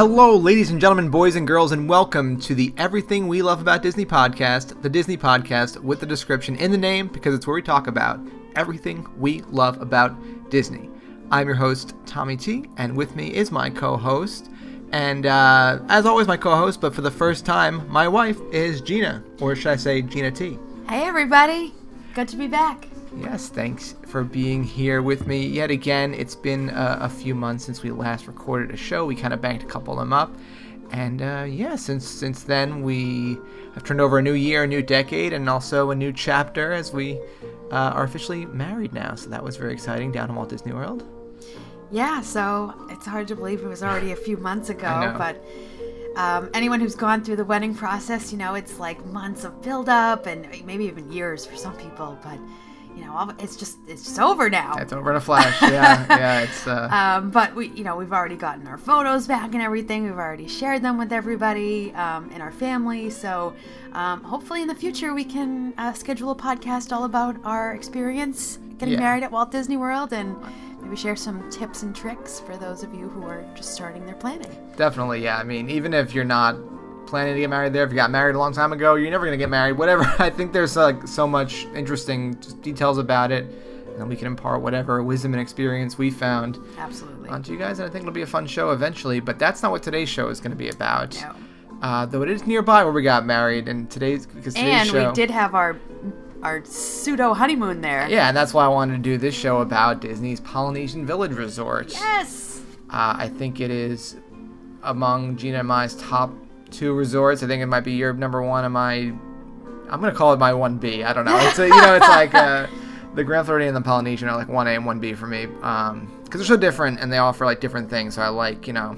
Hello, ladies and gentlemen, boys and girls, and welcome to the Everything We Love About Disney podcast, the Disney podcast with the description in the name because it's where we talk about everything we love about Disney. I'm your host, Tommy T, and with me is my co host, and uh, as always, my co host, but for the first time, my wife is Gina, or should I say Gina T. Hey, everybody. Good to be back. Yes, thanks for being here with me yet again. It's been uh, a few months since we last recorded a show. We kind of banked a couple of them up, and uh, yeah, since since then we have turned over a new year, a new decade, and also a new chapter as we uh, are officially married now. So that was very exciting down in Walt Disney World. Yeah, so it's hard to believe it was already a few months ago, but um, anyone who's gone through the wedding process, you know, it's like months of build-up and maybe even years for some people, but you know, it's just it's just over now. It's over in a flash. Yeah, yeah. It's uh, Um, but we, you know, we've already gotten our photos back and everything. We've already shared them with everybody um, in our family. So um, hopefully in the future we can uh, schedule a podcast all about our experience getting Yeah. married at Walt Disney World and maybe share some tips and tricks for those of you who are just starting their planning. Definitely, yeah. I mean, even if you're not planning to get married there, if you got married a long time ago, you're never gonna get married. Whatever. I think there's like so much interesting details about it, and we can impart whatever wisdom and experience we found Absolutely. onto you guys. And I think it'll be a fun show eventually. But that's not what today's show is gonna be about. No. Uh, though it is nearby where we got married, and today's because today's And show. we did have our our pseudo honeymoon there. Yeah, and that's why I wanted to do this show about Disney's Polynesian Village Resort. Yes. Uh, I think it is among Gina and my's top two resorts. I think it might be your number one and my. I'm gonna call it my one B. I don't know. It's a, you know, it's like uh, the Grand Floridian and the Polynesian are like one A and one B for me because they're so different and they offer like different things. So I like you know,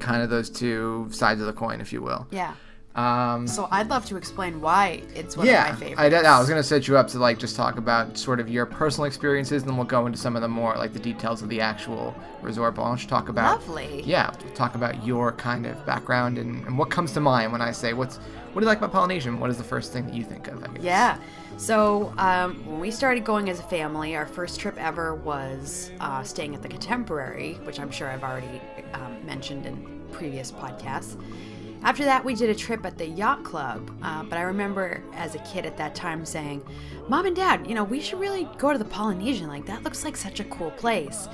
kind of those two sides of the coin, if you will. Yeah. Um, So I'd love to explain why it's one yeah, of my favorites. I, I was gonna set you up to like just talk about sort of your personal experiences, and then we'll go into some of the more like the details of the actual resort. But why you talk about? Lovely. Yeah, we'll talk about your kind of background and, and what comes to mind when I say what's what do you like about Polynesian? What is the first thing that you think of? Yeah. So um, when we started going as a family, our first trip ever was uh, staying at the Contemporary, which I'm sure I've already um, mentioned in previous podcasts. After that, we did a trip at the yacht club. Uh, but I remember as a kid at that time saying, "Mom and Dad, you know, we should really go to the Polynesian. Like that looks like such a cool place."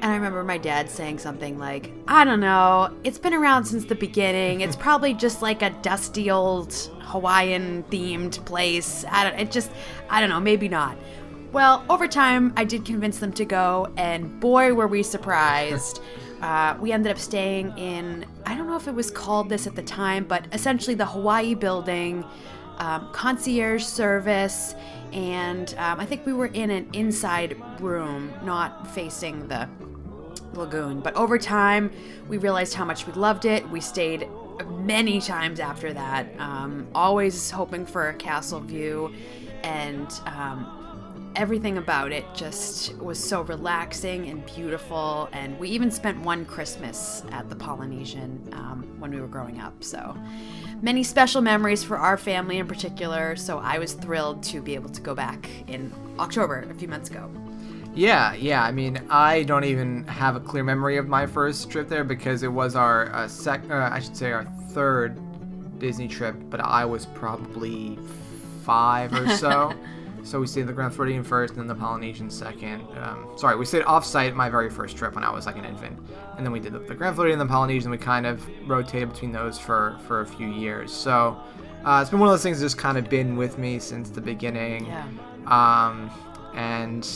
And I remember my dad saying something like, I don't know, it's been around since the beginning. It's probably just like a dusty old Hawaiian themed place. I don't, it just, I don't know, maybe not. Well, over time, I did convince them to go, and boy, were we surprised. Uh, we ended up staying in, I don't know if it was called this at the time, but essentially the Hawaii building, um, concierge service, and um, I think we were in an inside room, not facing the lagoon. But over time, we realized how much we loved it. We stayed many times after that, um, always hoping for a castle view, and um, everything about it just was so relaxing and beautiful. And we even spent one Christmas at the Polynesian um, when we were growing up. So many special memories for our family in particular. So I was thrilled to be able to go back in October, a few months ago. Yeah, yeah. I mean, I don't even have a clear memory of my first trip there because it was our uh, sec. Uh, I should say our third Disney trip, but I was probably five or so. so we stayed at the Grand Floridian first, and then the Polynesian second. Um, sorry, we stayed off-site my very first trip when I was like an infant, and then we did the, the Grand Floridian and the Polynesian. We kind of rotated between those for for a few years. So uh, it's been one of those things that's just kind of been with me since the beginning. Yeah. Um, and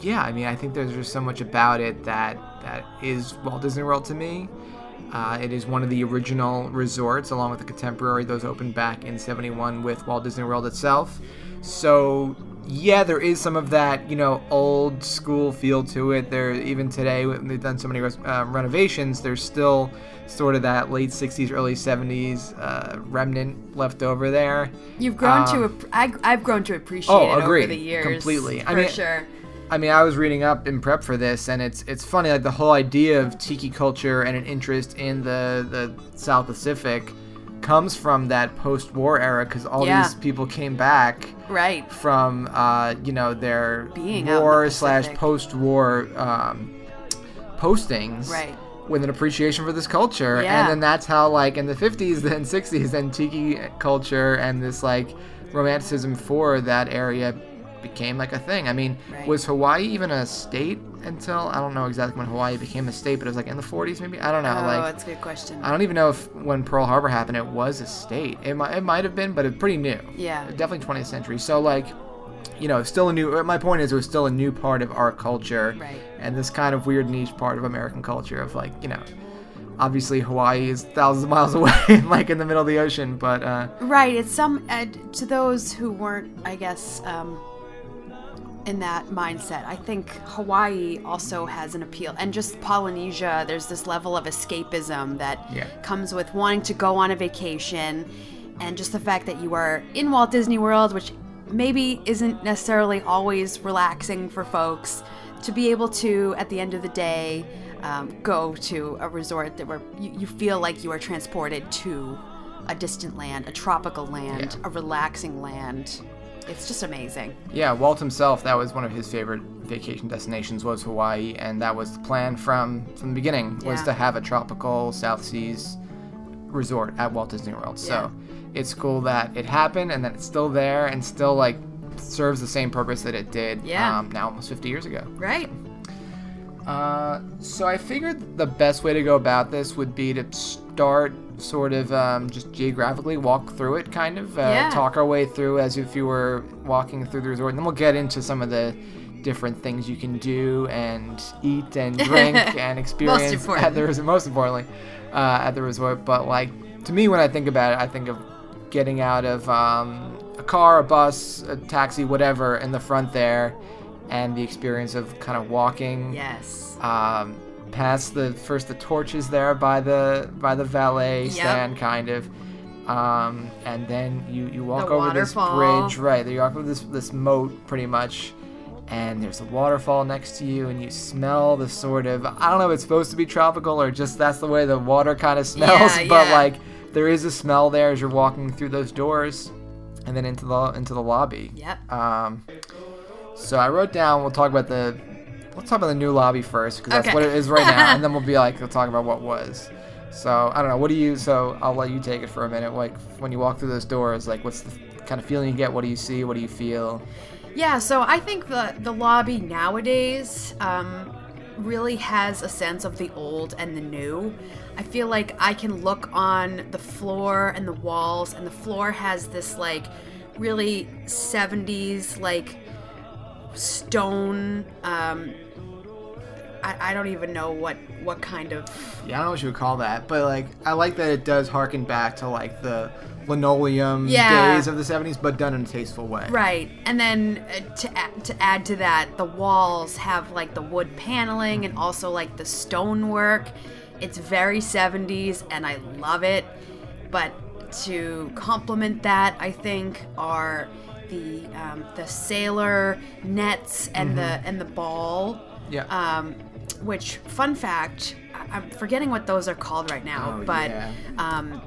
yeah, I mean, I think there's just so much about it that that is Walt Disney World to me. Uh, it is one of the original resorts, along with the Contemporary. Those opened back in '71 with Walt Disney World itself. So yeah, there is some of that, you know, old school feel to it. There, even today, when they've done so many uh, renovations, there's still sort of that late '60s, early '70s uh, remnant left over there. You've grown Um, to, I, I've grown to appreciate Oh, it agreed. over the years. Completely. I mean- sure. I mean, I was reading up in prep for this, and it's it's funny like the whole idea of tiki culture and an interest in the the South Pacific comes from that post-war era because all Yeah. these people came back Right. from uh, you know their Being war slash post-war um, postings Right. with an appreciation for this culture. Yeah. And then that's how, like, in the 50s and 60s, then tiki culture and this, like, romanticism for that area became, like, a thing. I mean, Right. was Hawaii even a state until, I don't know exactly when Hawaii became a state, but it was, like, in the 40s, maybe? I don't know. oh, like, that's a good question. I don't even know if when Pearl Harbor happened, it was a state. It might, it might have been, but it's pretty new. Yeah. Definitely 20th century. So, like, you know, still a new. My point is, it was still a new part of our culture, Right. and this kind of weird niche part of American culture of like, you know, obviously Hawaii is thousands of miles away, like in the middle of the ocean, but uh, Right. It's some uh, to those who weren't, I guess, um, in that mindset. I think Hawaii also has an appeal, and just Polynesia. There's this level of escapism that Yeah. comes with wanting to go on a vacation, and just the fact that you are in Walt Disney World, which maybe isn't necessarily always relaxing for folks. To be able to, at the end of the day, um, go to a resort that where you, you feel like you are transported to a distant land, a tropical land, Yeah. a relaxing land. It's just amazing. yeah, Walt himself, that was one of his favorite vacation destinations was Hawaii, and that was the plan from from the beginning was Yeah. to have a tropical South Seas resort at Walt Disney World. So it's cool that it happened and that it's still there and still like serves the same purpose that it did Yeah. um, now almost 50 years ago. Right. Uh, so I figured the best way to go about this would be to start sort of um, just geographically walk through it, kind of uh, Yeah. talk our way through as if you were walking through the resort, and then we'll get into some of the different things you can do and eat and drink and experience at the resort. Most importantly, uh, at the resort. But like to me, when I think about it, I think of getting out of um, a car, a bus, a taxi, whatever, in the front there, and the experience of kind of walking Yes. um, past the first the torches there by the by the valet Yep. stand kind of um, and then you you walk The over this bridge right you walk over this this moat pretty much and there's a waterfall next to you and you smell the sort of I don't know if it's supposed to be tropical or just that's the way the water kind of smells Yeah, but yeah. like there is a smell there as you're walking through those doors and then into the into the lobby Yep. um, so I wrote down. We'll talk about the. Let's talk about the new lobby first because that's Okay. what it is right now, and then we'll be like, we'll talk about what was. So I don't know. What do you? So I'll let you take it for a minute. Like when you walk through those doors, like what's the kind of feeling you get? What do you see? What do you feel? Yeah, so I think the the lobby nowadays um, really has a sense of the old and the new. I feel like I can look on the floor and the walls, and the floor has this like really 70s like stone. Um, I, I don't even know what what kind of Yeah, I don't know what you would call that, but like I like that it does harken back to like the linoleum Yeah. days of the '70s, but done in a tasteful way. Right, and then uh, to add, to add to that, the walls have like the wood paneling and also like the stonework. It's very 70s, and I love it. But to complement that, I think are the um, the sailor nets and the and the ball. Yeah. Um, which fun fact, I- I'm forgetting what those are called right now, Oh, but yeah. um,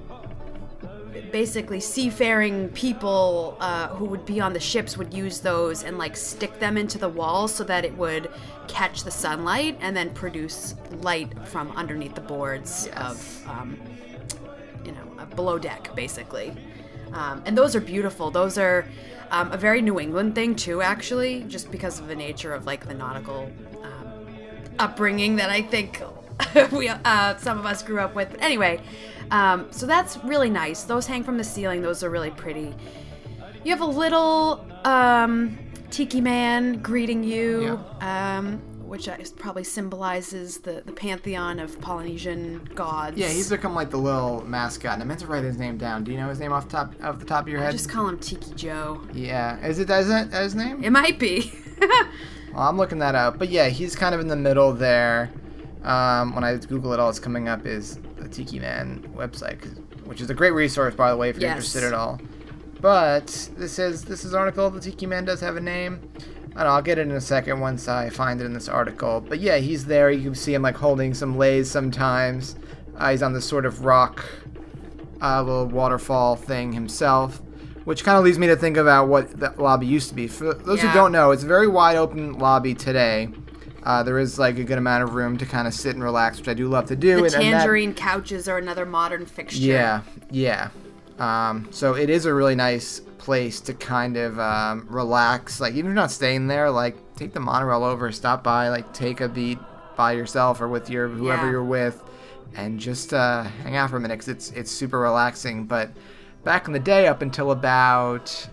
basically seafaring people uh, who would be on the ships would use those and like stick them into the walls so that it would catch the sunlight and then produce light from underneath the boards Yes. of um, you know below deck basically um, and those are beautiful those are um, a very new england thing too actually just because of the nature of like the nautical upbringing that I think we uh, some of us grew up with. But anyway, um, so that's really nice. Those hang from the ceiling. Those are really pretty. You have a little um, tiki man greeting you, um, which probably symbolizes the, the pantheon of Polynesian gods. Yeah, he's become like the little mascot. And I meant to write his name down. Do you know his name off the top of the top of your head? I Just call him Tiki Joe. Yeah, is it is that his name? It might be. Well, I'm looking that up. But yeah, he's kind of in the middle there. Um, when I Google it, all that's coming up is the Tiki Man website, which is a great resource, by the way, if you're Yes. interested at all. But this is this is an article. The Tiki Man does have a name. And I'll get it in a second once I find it in this article. But yeah, he's there. You can see him like holding some leis sometimes. Uh, he's on this sort of rock, uh, little waterfall thing himself, which kind of leads me to think about what the lobby used to be. For those Yeah. who don't know, it's a very wide open lobby today. Uh, there is like a good amount of room to kind of sit and relax, which I do love to do. The and- and that- tangerine couches are another modern fixture. yeah, yeah. Um, so it is a really nice place to kind of um, relax. Like even if you're not staying there, like take the monorail over, stop by, like take a beat by yourself or with your whoever Yeah. you're with, and just uh, hang out for a minute 'cause it's it's super relaxing. But back in the day, up until about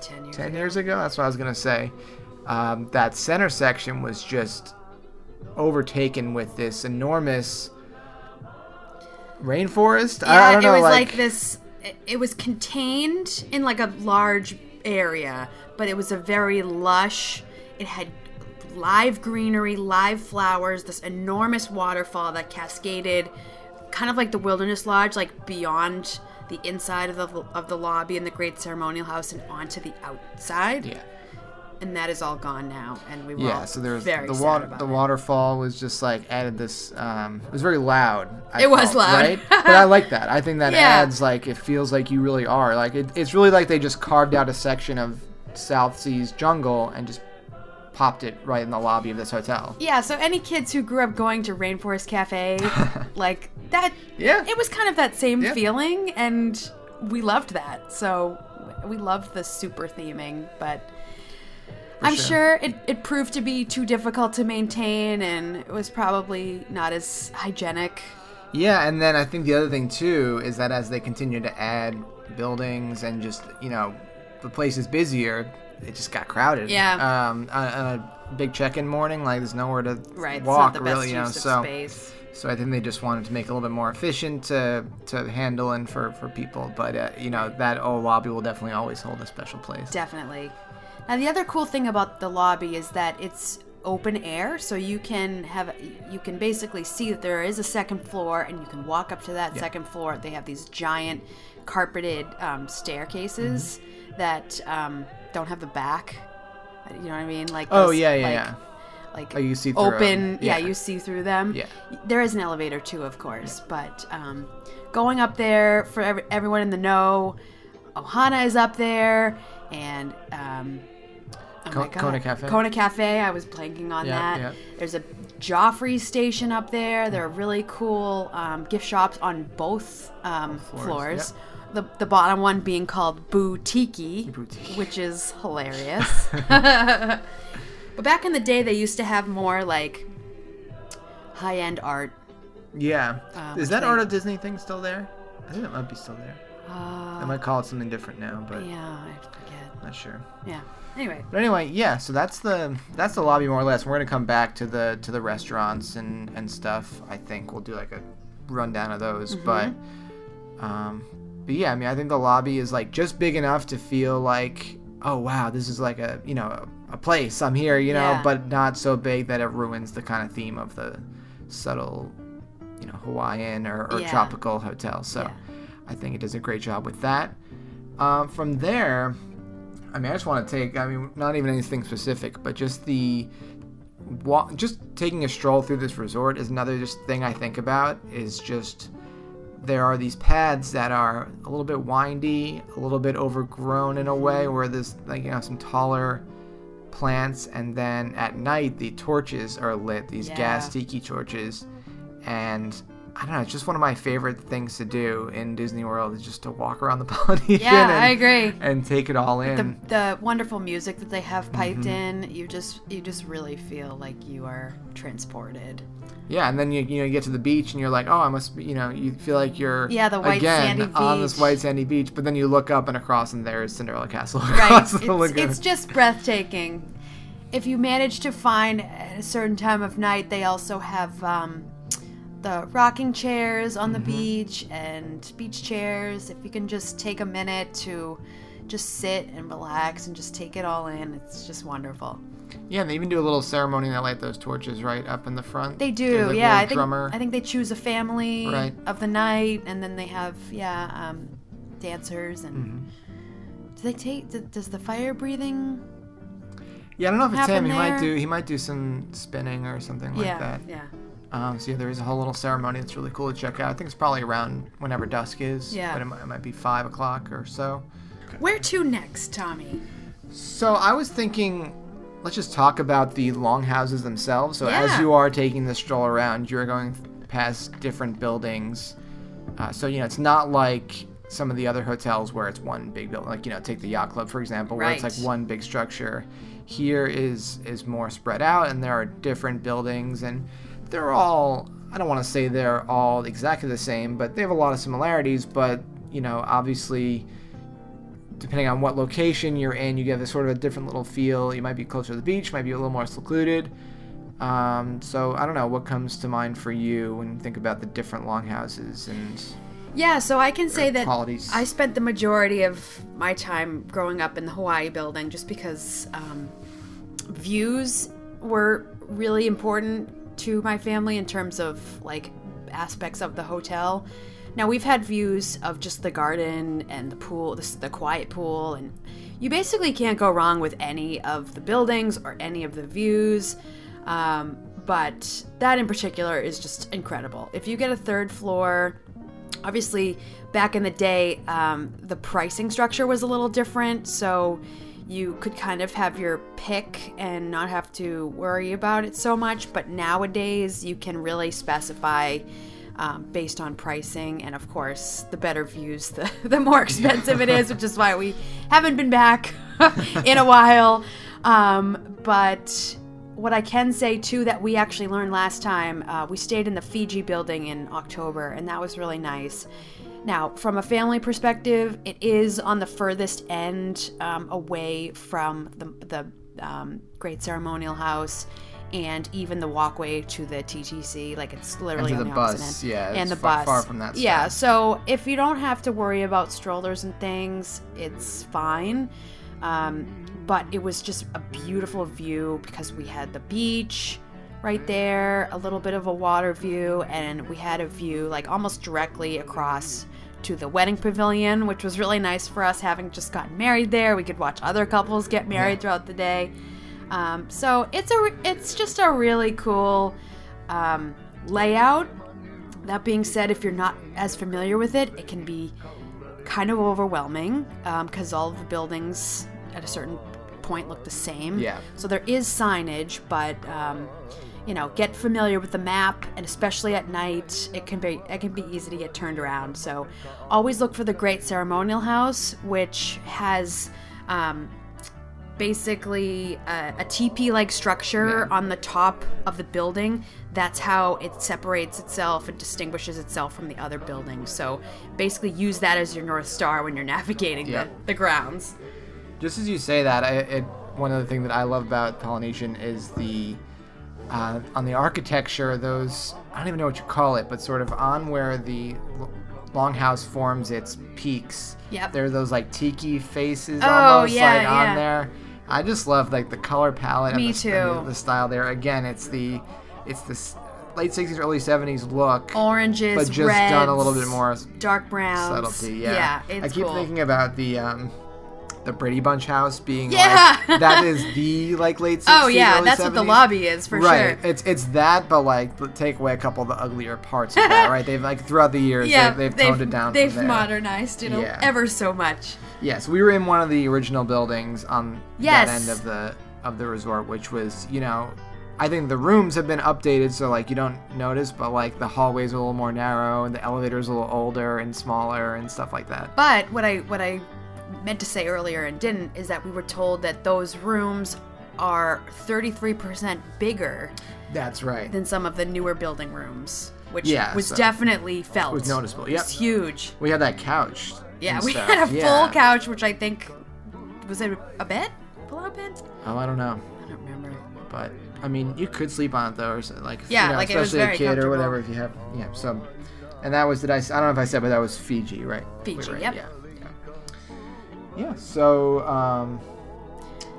Ten years. 10 ago. years ago that's what i was going to say um, that center section was just overtaken with this enormous rainforest Yeah, I, I don't know it was like, like, this. It, it was contained in like a large area, but it was a very lush. It had live greenery, live flowers, this enormous waterfall that cascaded, kind of like the Wilderness Lodge, like beyond the inside of the of the lobby and the Great Ceremonial House and onto the outside. yeah And that is all gone now, and we were yeah so there was the water the it. waterfall was just like added this um, it was very loud I It was loud. right but i like that i think that Yeah. adds like it feels like you really are like it, it's really like they just carved out a section of south seas jungle and just popped it right in the lobby of this hotel Yeah, so any kids who grew up going to Rainforest Cafe, like that, Yeah. it was kind of that same Yeah. feeling, and we loved that. So we loved the super theming, but I'm sure. sure it, it proved to be too difficult to maintain, and it was probably not as hygienic. Yeah, and then I think the other thing too is that as they continue to add buildings and just you know the place is busier, it just got crowded. Yeah. Um, on, on a big check-in morning, like there's nowhere to Right, walk it's not the best really, you know. use of So, space. so I think they just wanted to make it a little bit more efficient to to handle and for for people. But uh, you know that old lobby will definitely always hold a special place. Definitely. Now the other cool thing about the lobby is that it's open air, so you can have you can basically see that there is a second floor, and you can walk up to that second floor. They have these giant carpeted um, staircases Mm-hmm. that um, don't have the back. You know what I mean? Like Oh those, yeah, yeah, like, yeah. Like Oh, you see open. Yeah. Yeah. you see through them. Yeah. There is an elevator too, of course, but um, going up there for every, everyone in the know, Ohana is up there, and um, oh Co-. Kona Cafe? Kona Cafe. I was blanking on Yeah, that. yeah. There's a Joffrey station up there. There are really cool um, gift shops on both um, floors, floors. The, the bottom one being called BouTiki, BouTiki. which is hilarious. but back in the day, they used to have more like high end art. Yeah. Um, is that they- Art of Disney thing still there? I think it might be still there. Uh, They might call it something different now, but yeah, I forget. not sure. Yeah. Anyway, But anyway, yeah. So that's the that's the lobby more or less. We're gonna come back to the to the restaurants and and stuff. I think we'll do like a rundown of those. But um, but yeah, I mean, I think the lobby is like just big enough to feel like, oh wow, this is like a you know a, a place. I'm here, you know, Yeah. but not so big that it ruins the kind of theme of the subtle, you know, Hawaiian or, or Yeah. tropical hotel. So Yeah. I think it does a great job with that. Um, from there, I mean, I just want to take, I mean, not even anything specific, but just the, wa- just taking a stroll through this resort is another just thing I think about is just, there are these paths that are a little bit windy, a little bit overgrown in a way where there's like, you know, some taller plants and then at night the torches are lit, these gas tiki torches. And I don't know, it's just one of my favorite things to do in Disney World is just to walk around the Polynesian Yeah, and, I agree. and take it all in. the, the wonderful music that they have piped Mm-hmm. in, you just you just really feel like you are transported. Yeah, and then you you know you get to the beach and you're like, oh, I must be, you know, you feel like you're Yeah, the white again sandy on this white sandy beach, but then you look up and across and there's Cinderella Castle Right. across it's, the lagoon. it's just breathtaking. If you manage to find at a certain time of night, they also have um, the rocking chairs on the Mm-hmm. beach and beach chairs. If you can just take a minute to just sit and relax and just take it all in, it's just wonderful. yeah, and they even do a little ceremony and they light those torches right up in the front. They do, a yeah. I think drummer. I think they choose a family Right. of the night, and then they have yeah um, dancers and. Mm-hmm. Do they take? d- Does the fire breathing? yeah, I don't know if it's him. He might do he might do some spinning or something like yeah, that. yeah. Um, so yeah, there is a whole little ceremony that's really cool to check out. I think it's probably around whenever dusk is. Yeah. But it might, it might be five o'clock or so. Where to next, Tommy? So I was thinking, let's just talk about the longhouses themselves. So as you are taking the stroll around, you're going past different buildings. Uh, so you know it's not like some of the other hotels where it's one big building. Like you know, take the yacht club for example, where it's like one big structure. Here is is more spread out, and there are different buildings, and they're all. I don't want to say they're all exactly the same, but they have a lot of similarities. But you know, obviously, depending on what location you're in, you get a sort of a different little feel. You might be closer to the beach, might be a little more secluded. Um, so I don't know what comes to mind for you when you think about the different longhouses and Yeah, so I can say that qualities. I spent the majority of my time growing up in the Hawaii building just because um, views were really important to my family in terms of like aspects of the hotel. Now we've had views of just the garden and the pool, the, the quiet pool, and you basically can't go wrong with any of the buildings or any of the views. Um, but that in particular is just incredible. If you get a third floor, obviously back in the day um, the pricing structure was a little different so you could kind of have your pick and not have to worry about it so much but nowadays you can really specify um, based on pricing and of course the better views the, the more expensive it is which is why we haven't been back in a while um, but what I can say too that we actually learned last time, uh, we stayed in the Fiji building in October, and that was really nice. Now, from a family perspective, it is on the furthest end um, away from the, the um, Great Ceremonial House and even the walkway to the TTC. Like it's literally And the the, bus, end. yeah, and the far- bus. far from that Yeah, so if you don't have to worry about strollers and things, it's fine. Um, but it was just a beautiful view because we had the beach right there, a little bit of a water view, and we had a view like almost directly across to the wedding pavilion, which was really nice for us having just gotten married there. We could watch other couples get married Yeah. throughout the day. Um, so it's a it's just a really cool um, layout. That being said, if you're not as familiar with it, it can be kind of overwhelming because all of the buildings at a certain point look the same. Yeah. So there is signage, but um, you know, get familiar with the map, and especially at night, it can be it can be easy to get turned around. So always look for the Great Ceremonial House, which has. Um, basically a, a teepee-like structure Yeah. on the top of the building. That's how it separates itself and distinguishes itself from the other buildings. So basically, use that as your north star when you're navigating Yeah. the, the grounds. Just as you say that, I, it, one other thing that I love about Polynesian is the uh, on the architecture. Those I don't even know what you call it, but sort of on where the longhouse forms its peaks. Yep. There are those like tiki faces Oh, almost yeah, like yeah. on there. I just love like the color palette. Me and the, and the- too. the style there. Again, it's the it's this late '60s, early '70s look. Oranges, But just reds, done a little bit more dark browns. subtlety. Yeah. it's I keep cool. thinking about the um, the Brady Bunch house being Yeah. like that is the like late 60s. oh yeah, that's what the lobby is for right. sure. It's it's that, but like take away a couple of the uglier parts of that. Right. They've like throughout the years Yeah, they've, they've toned it down. They've modernized it Yeah. ever so much. Yes, we were in one of the original buildings on Yes. that end of the of the resort, which was you know. I think the rooms have been updated so like you don't notice, but like the hallways are a little more narrow and the elevators a little older and smaller and stuff like that. But what I what I meant to say earlier and didn't is that we were told that those rooms are 33% bigger That's right. than some of the newer building rooms, which Yeah, was so- definitely felt. was noticeable, It was huge. We had that couch. Yeah, we stuff. had a Yeah. full couch, which I think was it a bed, pull-out bed. Oh, I don't know, I don't remember. but I mean, you could sleep on it though, or so- like Yeah, you know, like, especially a kid or whatever. If you have, yeah. So, and that was did I don't know if I said, but that was Fiji, right? We Fiji, were yep. Yeah. Yeah. So, um,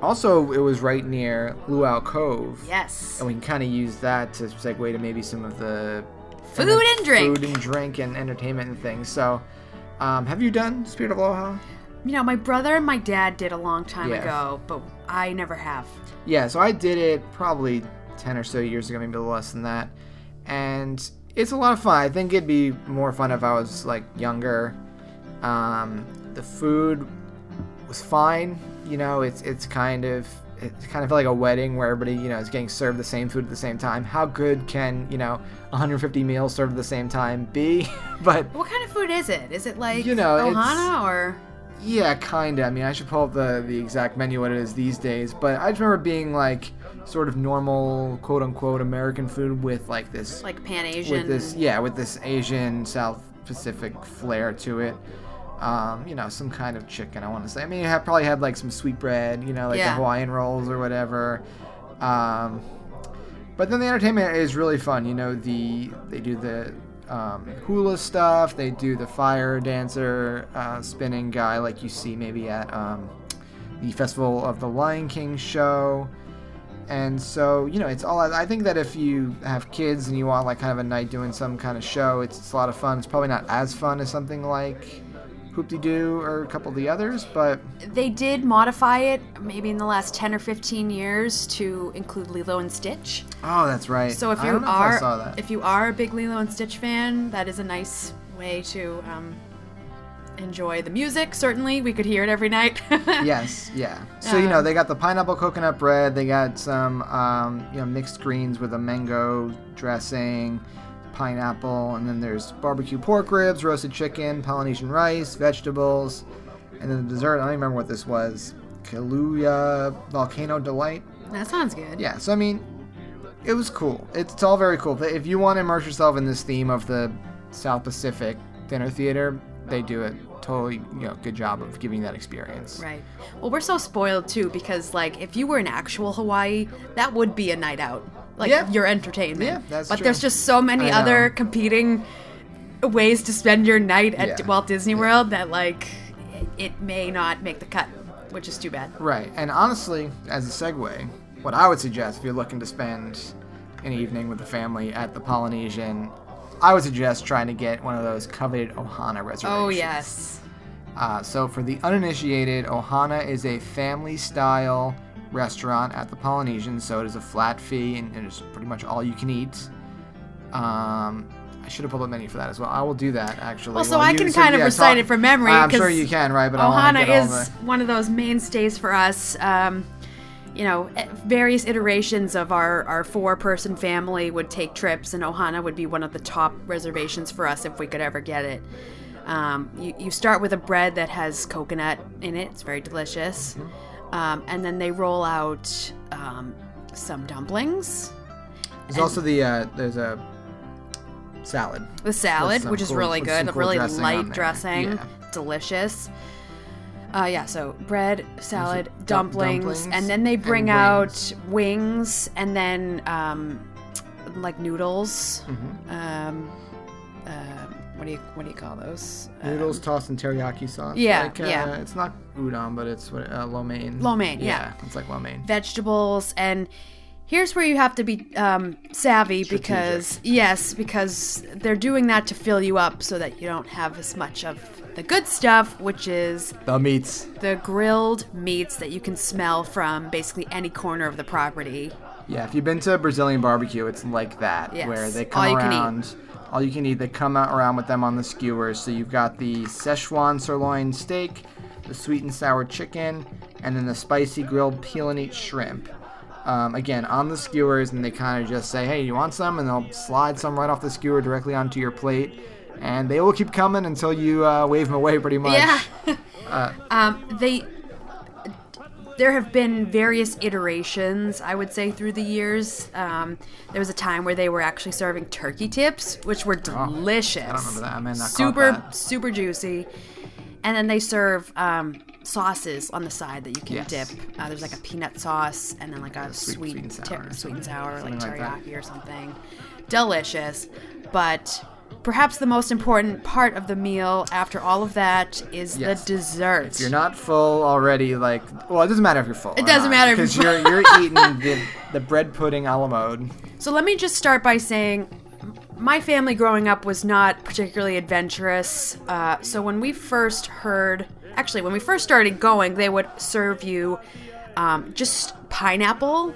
also it was right near Luau Cove. Yes. And we can kind of use that to segue to maybe some of the Food and drink. food and drink and entertainment and things. So, um, have you done Spirit of Aloha? You know, my brother and my dad did a long time Yeah. ago, but I never have. Yeah, so I did it probably 10 or so years ago, maybe a little less than that. And it's a lot of fun. I think it'd be more fun if I was like younger. Um, the food was fine. You know, it's it's kind of it kind of like a wedding where everybody, you know, is getting served the same food at the same time. How good can, you know, 150 meals served at the same time be? but What kind of food is it? Is it like You know, it's- ohana or yeah, kinda. I mean, I should pull up the the exact menu what it is these days, but I just remember being like sort of normal, quote unquote, American food with like this like Pan Asian? with this yeah with this asian south pacific flair to it um, you know some kind of chicken i want to say. I mean had, probably had like some sweet bread you know like the hawaiian rolls or whatever. Um, but then the entertainment is really fun you know the they do the um, hula stuff they do the fire dancer uh, spinning guy like you see maybe at um, the festival of the lion king show. And so you know it's all i think that if you have kids and you want like kind of a night doing some kind of show it's, it's a lot of fun. It's probably not as fun as something like Hoop-Dee-Doo or a couple of the others but They did modify it maybe in the last 10 or 15 years to include Lilo and Stitch. oh that's right So if you are if I saw that. if you are a big Lilo and Stitch fan, that is a nice way to um, enjoy the music. Certainly, we could hear it every night. yes yeah so you know Um, they got the pineapple coconut bread they got some um, you know mixed greens with a mango dressing pineapple and then there's barbecue pork ribs roasted chicken polynesian rice vegetables and then the dessert i don't even remember what this was Kilauea volcano delight that sounds good. yeah so i mean it was cool it's, it's all very cool but if you want to immerse yourself in this theme of the south pacific dinner theater they do it totally you know good job of giving that experience Right. Well, we're so spoiled too because like if you were in actual Hawaii, that would be a night out. Like Yeah. your entertainment. Yeah, that's but true. there's just so many I know. other competing ways to spend your night at Yeah. Walt Disney World that like it may not make the cut, which is too bad. Right, and honestly, as a segue, what I would suggest if you're looking to spend an evening with the family at the Polynesian, I would suggest trying to get one of those coveted Ohana reservations. Oh yes. Uh, so for the uninitiated, Ohana is a family-style restaurant at the Polynesian. So it is a flat fee, and it is pretty much all you can eat. Um, I should have pulled up menu for that as well. I will do that actually. Well, so While I can kind of yeah, recite talk- it from memory. I'm sure you can, right? But Ohana is the- one of those mainstays for us. Um, you know, eh, various iterations of our, our four person family would take trips, and Ohana would be one of the top reservations for us if we could ever get it. Um, you, you start with a bread that has coconut in it, it's very delicious. Mm-hmm. Um, and then they roll out um, some dumplings, There's also the uh, there's a salad. the salad, which is cool- really with good, some cool really dressing on light there. dressing, Yeah. delicious. Uh, yeah, so bread, salad, Dum- dumplings, dumplings and then they and bring out wings, and then um, like noodles. Mm-hmm. Um, what do you what do you call those? Noodles Um, tossed in teriyaki sauce. yeah, like, uh, yeah. It's not udon, but it's what uh, lo mein. Lo mein, yeah. it's like lo mein. vegetables and here's where you have to be um, savvy because yes because they're doing that to fill you up so that you don't have as much of the good stuff which is The meats. the grilled meats that you can smell from basically any corner of the property Yeah, if you've been to a Brazilian barbecue, it's like that, Yes. where they All come you around. All you can eat. They come out around with them on the skewers. So you've got the Szechuan sirloin steak, the sweet and sour chicken, and then the spicy grilled peel and eat shrimp. Um, again, on the skewers, and they kind of just say, "Hey, you want some?" And they'll slide some right off the skewer directly onto your plate, and they will keep coming until you uh, wave them away, pretty much. yeah Uh, um, they there have been various iterations i would say through the years um, there was a time where they were actually serving turkey tips which were delicious Oh, remember that. I not caught super that. super juicy and then they serve um, sauces on the side that you can Yes. dip uh, there's like a peanut sauce and then like a Sweet- sweet sweet and sour or sweet and sour like that. teriyaki or something delicious but Perhaps the most important part of the meal after all of that is Yes. the dessert. If you're not full already, like, well, it doesn't matter if you're full. It doesn't matter because you're you're you're eating the, the bread pudding a la mode. So let me just start by saying my family growing up was not particularly adventurous. Uh, so when we first heard, actually, when we first started going, they would serve you um, just pineapple,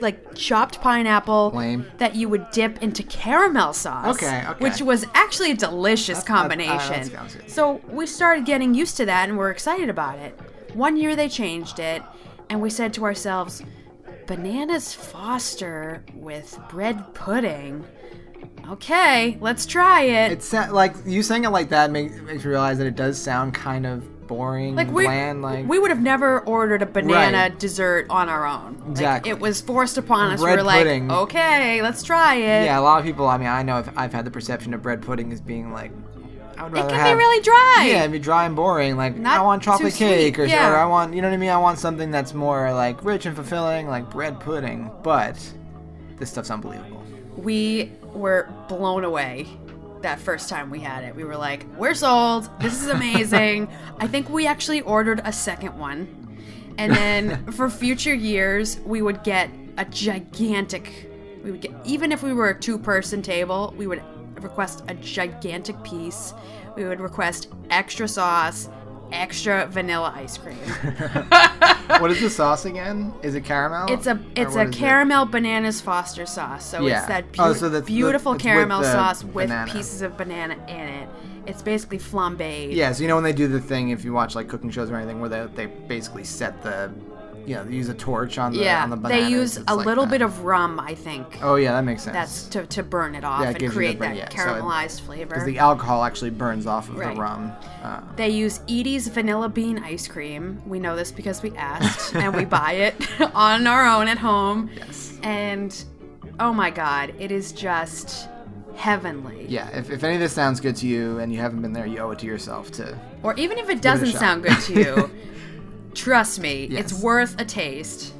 like chopped pineapple, Lame. that you would dip into caramel sauce. Okay, okay. Which was actually a delicious That's uh, combination. that good. So we started getting used to that and we're excited about it. One year they changed it. and we said to ourselves, bananas Foster with bread pudding. Okay, let's try it. It's like you saying it like that makes makes me realize that it does sound kind of boring, like we, bland. Like we would have never ordered a banana Right. dessert on our own. Like, Exactly. it was forced upon us. Bread we were like, pudding. okay, let's try it. yeah, a lot of people. I mean, I know I've, I've had the perception of bread pudding as being like. It can have, be really dry. Yeah, it'd be dry and boring. Like Not I want chocolate cake, or, yeah. or I want, you know what I mean. I want something that's more like rich and fulfilling, like bread pudding. But this stuff's unbelievable. we were blown away that first time we had it. We were like, we're sold. This is amazing. I think we actually ordered a second one. And then for future years, we would get a gigantic we would get even if we were a two-person table, we would request a gigantic piece. We would request extra sauce, extra vanilla ice cream. what is the sauce again? Is it caramel? It's a it's a is it? caramel bananas Foster sauce. So Yeah. it's that Oh, beau- so that's beautiful caramel the sauce with banana. pieces of banana in it. It's basically flambéed. Yeah, so you know when they do the thing, if you watch like cooking shows or anything, where they, they basically set the, know, they use a torch on the Yeah, on the they use It's a like little that. bit of rum, I think. Oh yeah, that makes sense. That's to, to burn it off Yeah, it and gives you the create burn- that yeah, so it- caramelized flavor. because the alcohol actually burns off of Right. the rum. Uh, They use Edy's vanilla bean ice cream. We know this because we asked and we buy it on our own at home. yes. And oh my god, it is just heavenly. Yeah, if, if any of this sounds good to you and you haven't been there, you owe it to yourself to. Or even if it it doesn't shot. sound good to you, trust me, Yes. it's worth a taste.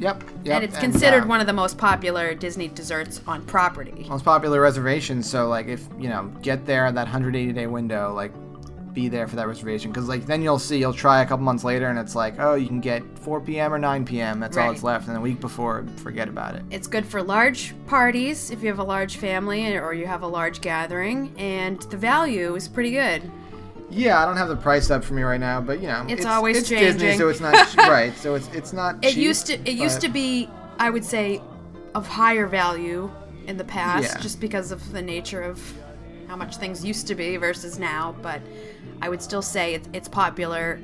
Yep. yep. and it's considered uh, one of the most popular Disney desserts on property. most popular reservations. So like if you know get there at that 180 day window, like be there for that reservation because like then you'll see you'll try a couple months later and it's like oh you can get 4 p.m. or 9 p.m. That's all that's left, and the week before forget about it. It's good for large parties if you have a large family or you have a large gathering, and the value is pretty good. Yeah, I don't have the price up for me right now, but you know It's always it's Disney, so it's not right. So it's it's not. It cheap, used to it used to be, I would say, of higher value in the past, Yeah. just because of the nature of how much things used to be versus now. But I would still say it's, it's popular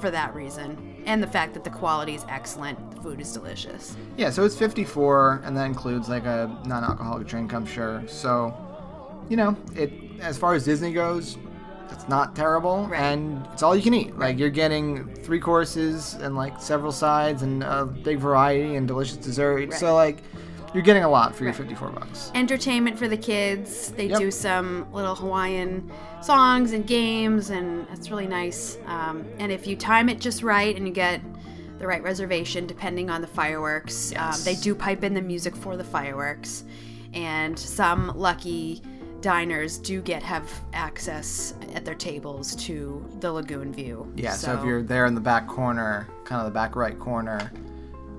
for that reason, and the fact that the quality is excellent, the food is delicious. Yeah, so it's 54, and that includes like a non-alcoholic drink, I'm sure. So, you know, it as far as Disney goes, it's not terrible, Right. and it's all you can eat. Like you're getting three courses and like several sides and a big variety and delicious dessert. So like, you're getting a lot for your 54 bucks. entertainment for the kids. They Yep. do some little Hawaiian songs and games, and it's really nice. Um, and if you time it just right and you get the right reservation, depending on the fireworks, um, they do pipe in the music for the fireworks. And some lucky diners do get have access at their tables to the lagoon view. Yeah, so, if you're there in the back corner, kind of the back right corner,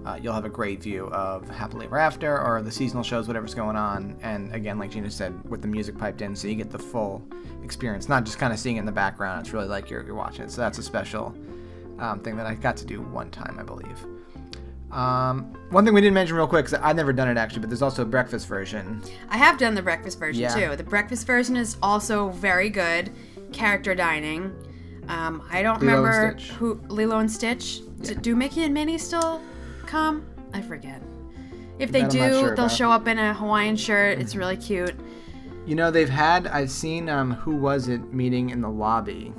uh, you'll have a great view of Happily Ever After or the seasonal shows, whatever's going on. And again, like Gina said, with the music piped in, so you get the full experience, not just kind of seeing it in the background. It's really like you're, you're watching it. So that's a special um, thing that I got to do one time, I believe. Um, one thing we didn't mention real quick, because I've never done it actually, but there's also a breakfast version. I have done the breakfast version Yeah. too. The breakfast version is also very good. Character dining. Um, I don't Lilo remember who Lilo and Stitch. D- Do Mickey and Minnie still come? I forget. If they That do, sure they'll about. show up in a Hawaiian shirt. It's really cute. You know, they've had, I've seen um, Who Was It meeting in the lobby.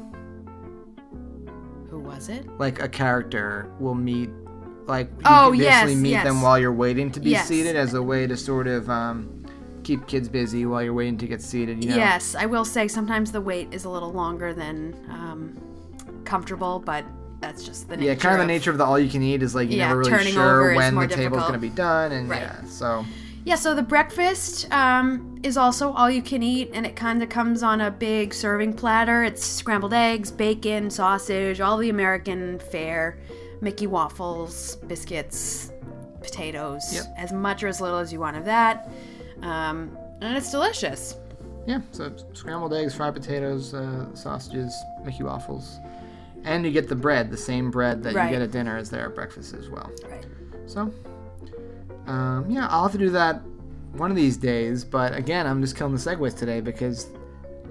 Who was it? like a character will meet like you Oh, basically yes, meet yes. them while you're waiting to be Yes. seated as a way to sort of um, keep kids busy while you're waiting to get seated you know Yes, I will say sometimes the wait is a little longer than um, comfortable, but that's just the nature. yeah kind of the nature of the all you can eat is like you're Yeah, never really sure when the table's going to be done and Right. yeah so Yeah, so the breakfast um, is also all you can eat, and it kind of comes on a big serving platter. It's scrambled eggs, bacon, sausage, all the American fare, Mickey waffles, biscuits, potatoes, Yep. as much or as little as you want of that. Um, and it's delicious. yeah so scrambled eggs fried potatoes uh, sausages mickey waffles and you get the bread the same bread that Right. you get at dinner as there at breakfast as well Right. So, um, yeah, I'll have to do that one of these days. But again, I'm just killing the segues today because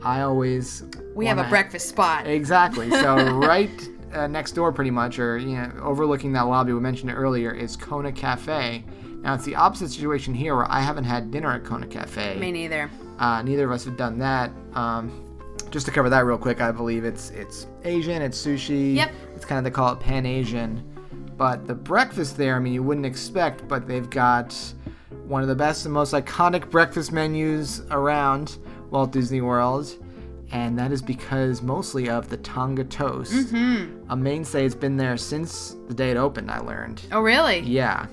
I always We have a breakfast spot. Exactly. So right uh, next door, pretty much, or you know, overlooking that lobby we mentioned earlier, is Kona Cafe. Now it's the opposite situation here, where I haven't had dinner at Kona Cafe. Me neither. Uh, neither of us have done that. Um, just to cover that real quick, I believe it's it's Asian, it's sushi. Yep. It's kind of they call it Pan Asian, but the breakfast there, I mean, you wouldn't expect, but they've got one of the best and most iconic breakfast menus around Walt Disney World, and that is because mostly of the Tonga toast. Mm-hmm. A mainstay has been there since the day it opened. I learned. Oh, really? Yeah.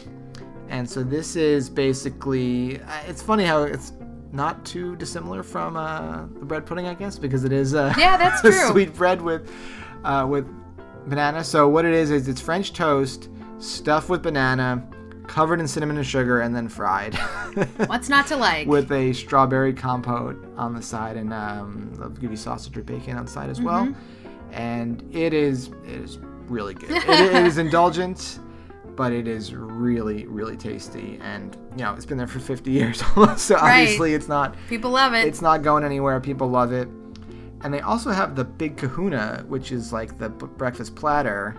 And so this is basically. uh, It's funny how it's not too dissimilar from uh, the bread pudding, I guess, because it is uh, Yeah, that's a true. sweet bread with uh, with banana. So what it is is it's French toast stuffed with banana, covered in cinnamon and sugar, and then fried. What's not to like? with a strawberry compote on the side, and um, they'll give you sausage or bacon on the side as well. Mm-hmm. And it is it is really good. it, it is indulgent, but it is really really tasty. And you know it's been there for 50 years almost, so Right. obviously it's not People love it. it's not going anywhere. People love it. And they also have the Big Kahuna, which is like the breakfast platter,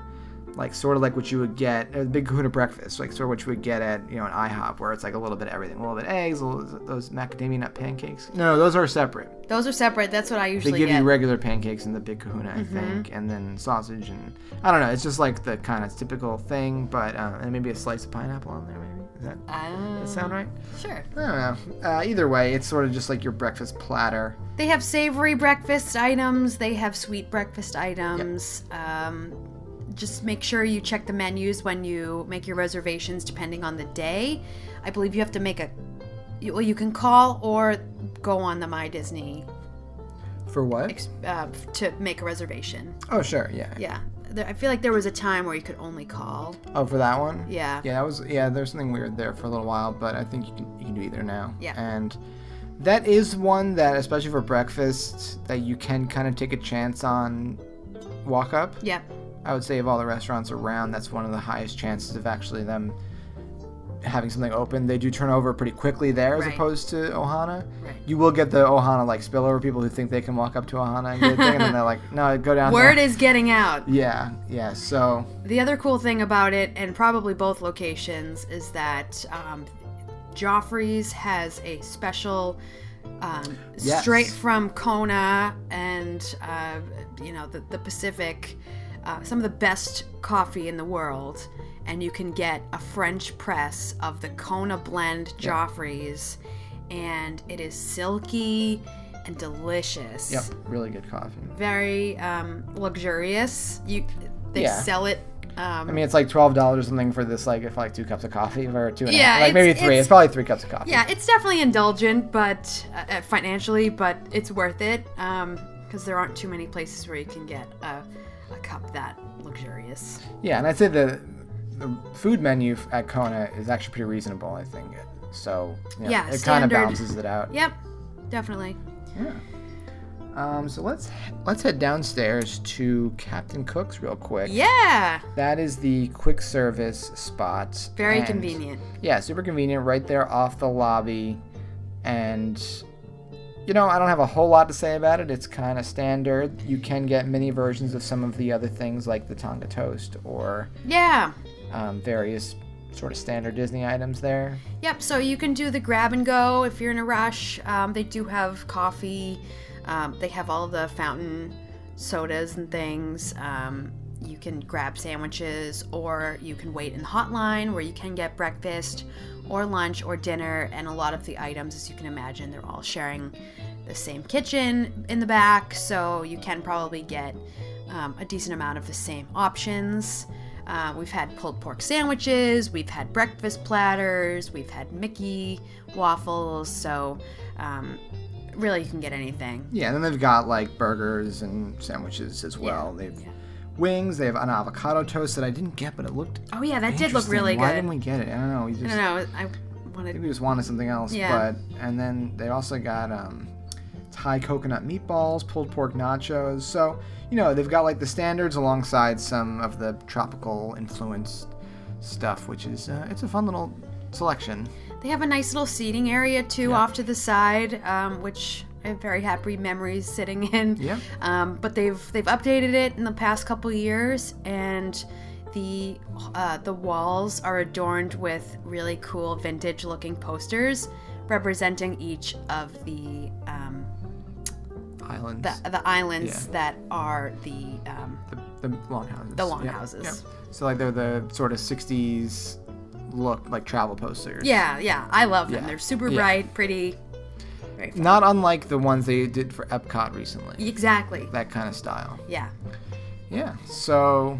like sort of like what you would get a Big Kahuna breakfast, like sort of what you would get at you know an IHOP, where it's like a little bit of everything, a little bit of eggs, a little, those macadamia nut pancakes. No, those are separate. Those are separate. That's what I usually. They give get. you regular pancakes and the Big Kahuna, I Mm-hmm. think, and then sausage and I don't know. It's just like the kind of typical thing, but uh, and maybe a slice of pineapple on there. Maybe does that, Um, that sound right? Sure. I don't know. Uh, either way, it's sort of just like your breakfast platter. They have savory breakfast items. They have sweet breakfast items. Um, just make sure you check the menus when you make your reservations, depending on the day. I believe you have to make a. you- Well, you can call or go on the My Disney For what? uh, to make a reservation. Oh, sure. Yeah. Yeah, I feel like there was a time where you could only call. Oh, for that one? Yeah. Yeah, that was yeah. There's something weird there for a little while, but I think you can you can do either now. Yeah. And that is one that, especially for breakfast, that you can kind of take a chance on. Walk up. Yep. I would say of all the restaurants around, that's one of the highest chances of actually them having something open. They do turn over pretty quickly there, as Right. opposed to Ohana. Right. You will get the Ohana like spillover people who think they can walk up to Ohana and get a thing, and then they're like, "No, go down." Word there. is getting out. Yeah, yeah. So The other cool thing about it, and probably both locations, is that um, Joffrey's has a special, um, Yes. straight from Kona and uh, you know the, the Pacific, uh, some of the best coffee in the world, and you can get a French press of the Kona blend Joffrey's, and it is silky and delicious. yep, really good coffee. Very um, luxurious. You they Yeah. sell it. Um, I mean, it's like twelve dollars or something for this, like for like two cups of coffee or two and a Yeah, half, like maybe three. it's- It's, probably three cups of coffee. Yeah, it's definitely indulgent, but uh, uh, financially, but it's worth it because there aren't too many places where you can get a, a cup that luxurious. Yeah, and I'd say the the food menu at Kona is actually pretty reasonable. I think so. you know, Yeah, it kind of balances it out. Yep, definitely. Yeah. Um, so let's let's head downstairs to Captain Cook's real quick. Yeah, That is the quick service spot. very and- convenient. Yeah, super convenient, right there off the lobby, and you know I don't have a whole lot to say about it. It's kind of standard. You can get mini versions of some of the other things like the Tonga toast or Yeah. um, various sort of standard Disney items there. Yep, so you can do the grab and go if you're in a rush. Um, they do have coffee, um, they have all the fountain sodas and things. Um, you can grab sandwiches, or you can wait in the hotline where you can get breakfast, or lunch, or dinner. And a lot of the items, as you can imagine, they're all sharing the same kitchen in the back, so you can probably get um, a decent amount of the same options. Uh, we've had pulled pork sandwiches, we've had breakfast platters, we've had Mickey waffles, so um, really you can get anything. Yeah, and then they've got like burgers and sandwiches as well. They've wings. They have an avocado toast that I didn't get, but it looked. Oh yeah, that did look really Why good. didn't we get it? I don't know. We I just don't know. I I think wanted. we just wanted something else. Yeah. But and then they also got um, Thai coconut meatballs, pulled pork nachos. So you know they've got like the standards alongside some of the tropical influenced stuff, which is uh, it's a fun little selection. They have a nice little seating area too Yeah. off to the side, um, which uh, very happy memories sitting in. Yeah. Um, but they've they've updated it in the past couple years, and the uh, the walls are adorned with really cool vintage looking posters representing each of the um, Islands. the, the islands Yeah. that are the um, the, the longhouses. The longhouses. yeah. So like they're the sort of '60s look, like travel posters. yeah yeah I love them. Yeah. They're super Yeah. bright, pretty. Very. Not unlike the ones they did for Epcot recently. Exactly. That kind of style. Yeah. Yeah. So,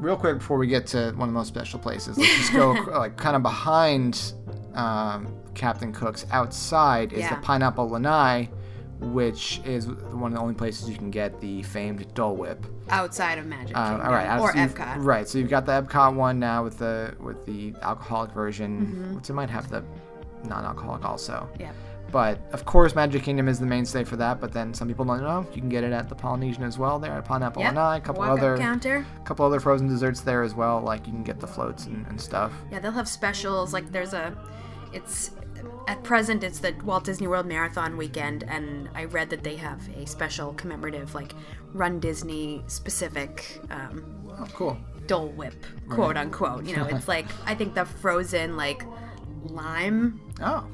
real quick before we get to one of the most special places, let's just go like kind of behind um, Captain Cook's. Outside is Yeah. the Pineapple Lanai, which is one of the only places you can get the famed Dole Whip. Outside of Magic Uh, Kingdom all right, or Epcot. Right. So you've got the Epcot one now with the with the alcoholic version, Mm-hmm. which it might have the non-alcoholic also. Yeah. But of course, Magic Kingdom is the mainstay for that. But then some people don't know you can get it at the Polynesian as well. There at Pineapple Yep. Lanai, a couple Walk-up other counter. a couple other frozen desserts there as well. Like you can get the floats and, and stuff. Yeah, they'll have specials. Like there's a, it's at present it's the Walt Disney World Marathon weekend, and I read that they have a special commemorative like Run Disney specific um, Oh, cool. Dole Whip, quote unquote. You know, it's like I think the frozen like lime Oh,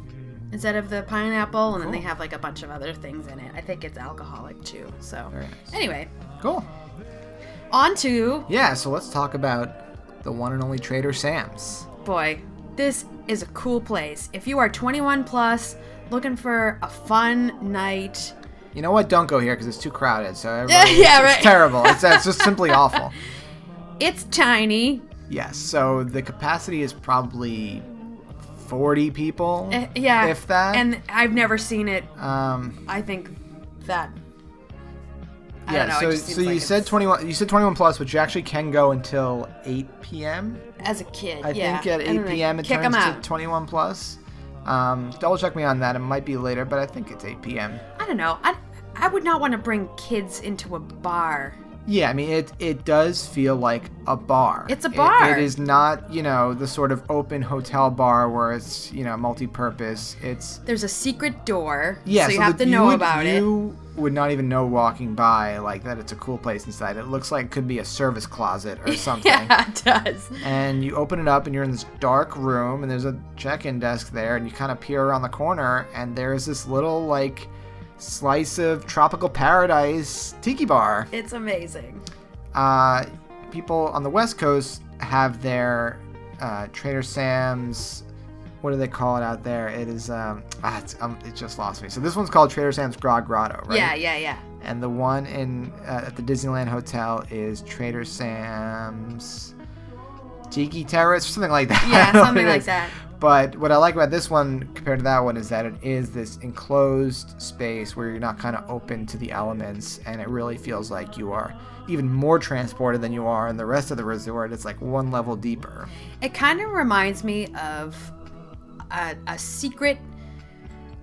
instead of the pineapple, and then they have like a bunch of other things in it. I think it's alcoholic too. So nice. anyway, Cool. on to Yeah. So let's talk about the one and only Trader Sam's. boy, this is a cool place. If you are 21 plus, looking for a fun night, You know what? Don't go here because it's too crowded. So everyone, Yeah, it's, right. it's terrible. It's, it's just simply awful. it's tiny. Yes. So the capacity is probably 40 people. Eh, yeah, If that. And I've never seen it. um, I think that. I yeah. know. so it just seems so you like said it's- 21. You said 21 plus, but you actually can go until 8 p.m. as a kid. I yeah. think at 8 p.m. it turns to 21 plus. Um, double check me on that. It might be later, but I think it's 8 p.m. I don't know. I, I would not want to bring kids into a bar. Yeah, I mean it. It does feel like a bar. It's a It- bar. it is not, you know, the sort of open hotel bar where it's, you know, multi-purpose. It's There's a secret door, yeah. so you have that to know would, about it. You would not even know walking by like that. It's a cool place inside. It looks like it could be a service closet or something. Yeah, it does. And you open it up, and you're in this dark room, and there's a check-in desk there, and you kind of peer around the corner, and there's this little like slice of tropical paradise tiki bar. It's amazing. uh, people on the West Coast have their uh, Trader Sam's. What do they call it out there? It is um, ah, it's, um, it just lost me. So this one's called Trader Sam's Grog Grotto, right? Yeah, yeah, yeah. And the one in uh, at the Disneyland Hotel is Trader Sam's Tiki Terrace or something like that. Yeah, something like that. But what I like about this one compared to that one is that it is this enclosed space where you're not kind of open to the elements, and it really feels like you are even more transported than you are in the rest of the resort. It's like one level deeper. It kind of reminds me of a, a secret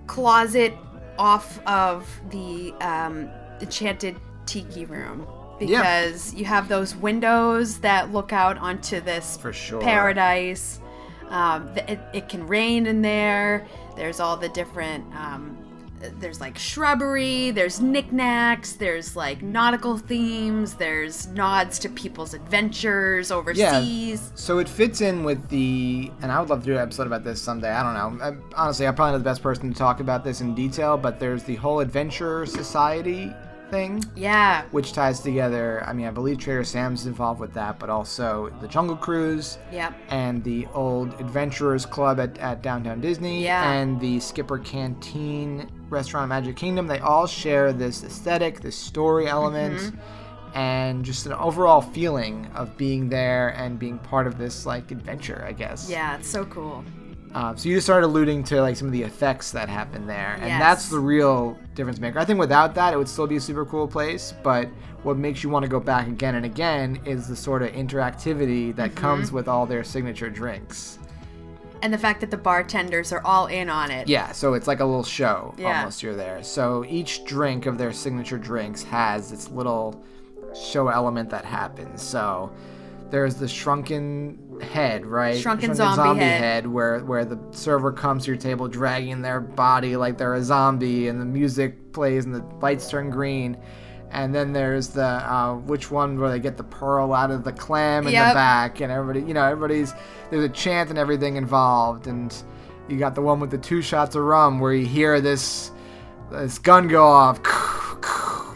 closet off of the um, Enchanted Tiki Room. Yeah. Because you have those windows that look out onto this For sure. paradise. Um, it, it can rain in there. There's all the different. Um, there's like shrubbery. There's knickknacks. There's like nautical themes. There's nods to people's adventures overseas. Yeah. So it fits in with the, and I would love to do an episode about this someday. I don't know. I, honestly, I'm probably not the best person to talk about this in detail, but there's the whole Adventure Society thing. Yeah. which ties together. I mean, I believe Trader Sam's involved with that, but also the Jungle Cruise Yep. and the old Adventurers Club at, at Downtown Disney Yeah. and the Skipper Canteen restaurant at Magic Kingdom. They all share this aesthetic, this story element, Mm-hmm. and just an overall feeling of being there and being part of this like adventure, I guess. Yeah, it's so cool. Um, so you just started alluding to like some of the effects that happen there, and Yes. that's the real difference maker. I think without that, it would still be a super cool place. But what makes you want to go back again and again is the sort of interactivity that Mm-hmm. comes with all their signature drinks. And the fact that the bartenders are all in on it. Yeah, so it's like a little show Yeah. almost. You're there. So each drink of their signature drinks has its little show element that happens. So there's the shrunken head, right? Shrunken zombie head. where where the server comes to your table dragging their body like they're a zombie, and the music plays and the lights turn green. And then there's the uh, which one where they get the pearl out of the clam in Yep. the back, and everybody, you know, everybody's there's a chant and everything involved, and you got the one with the two shots of rum where you hear this this gun go off,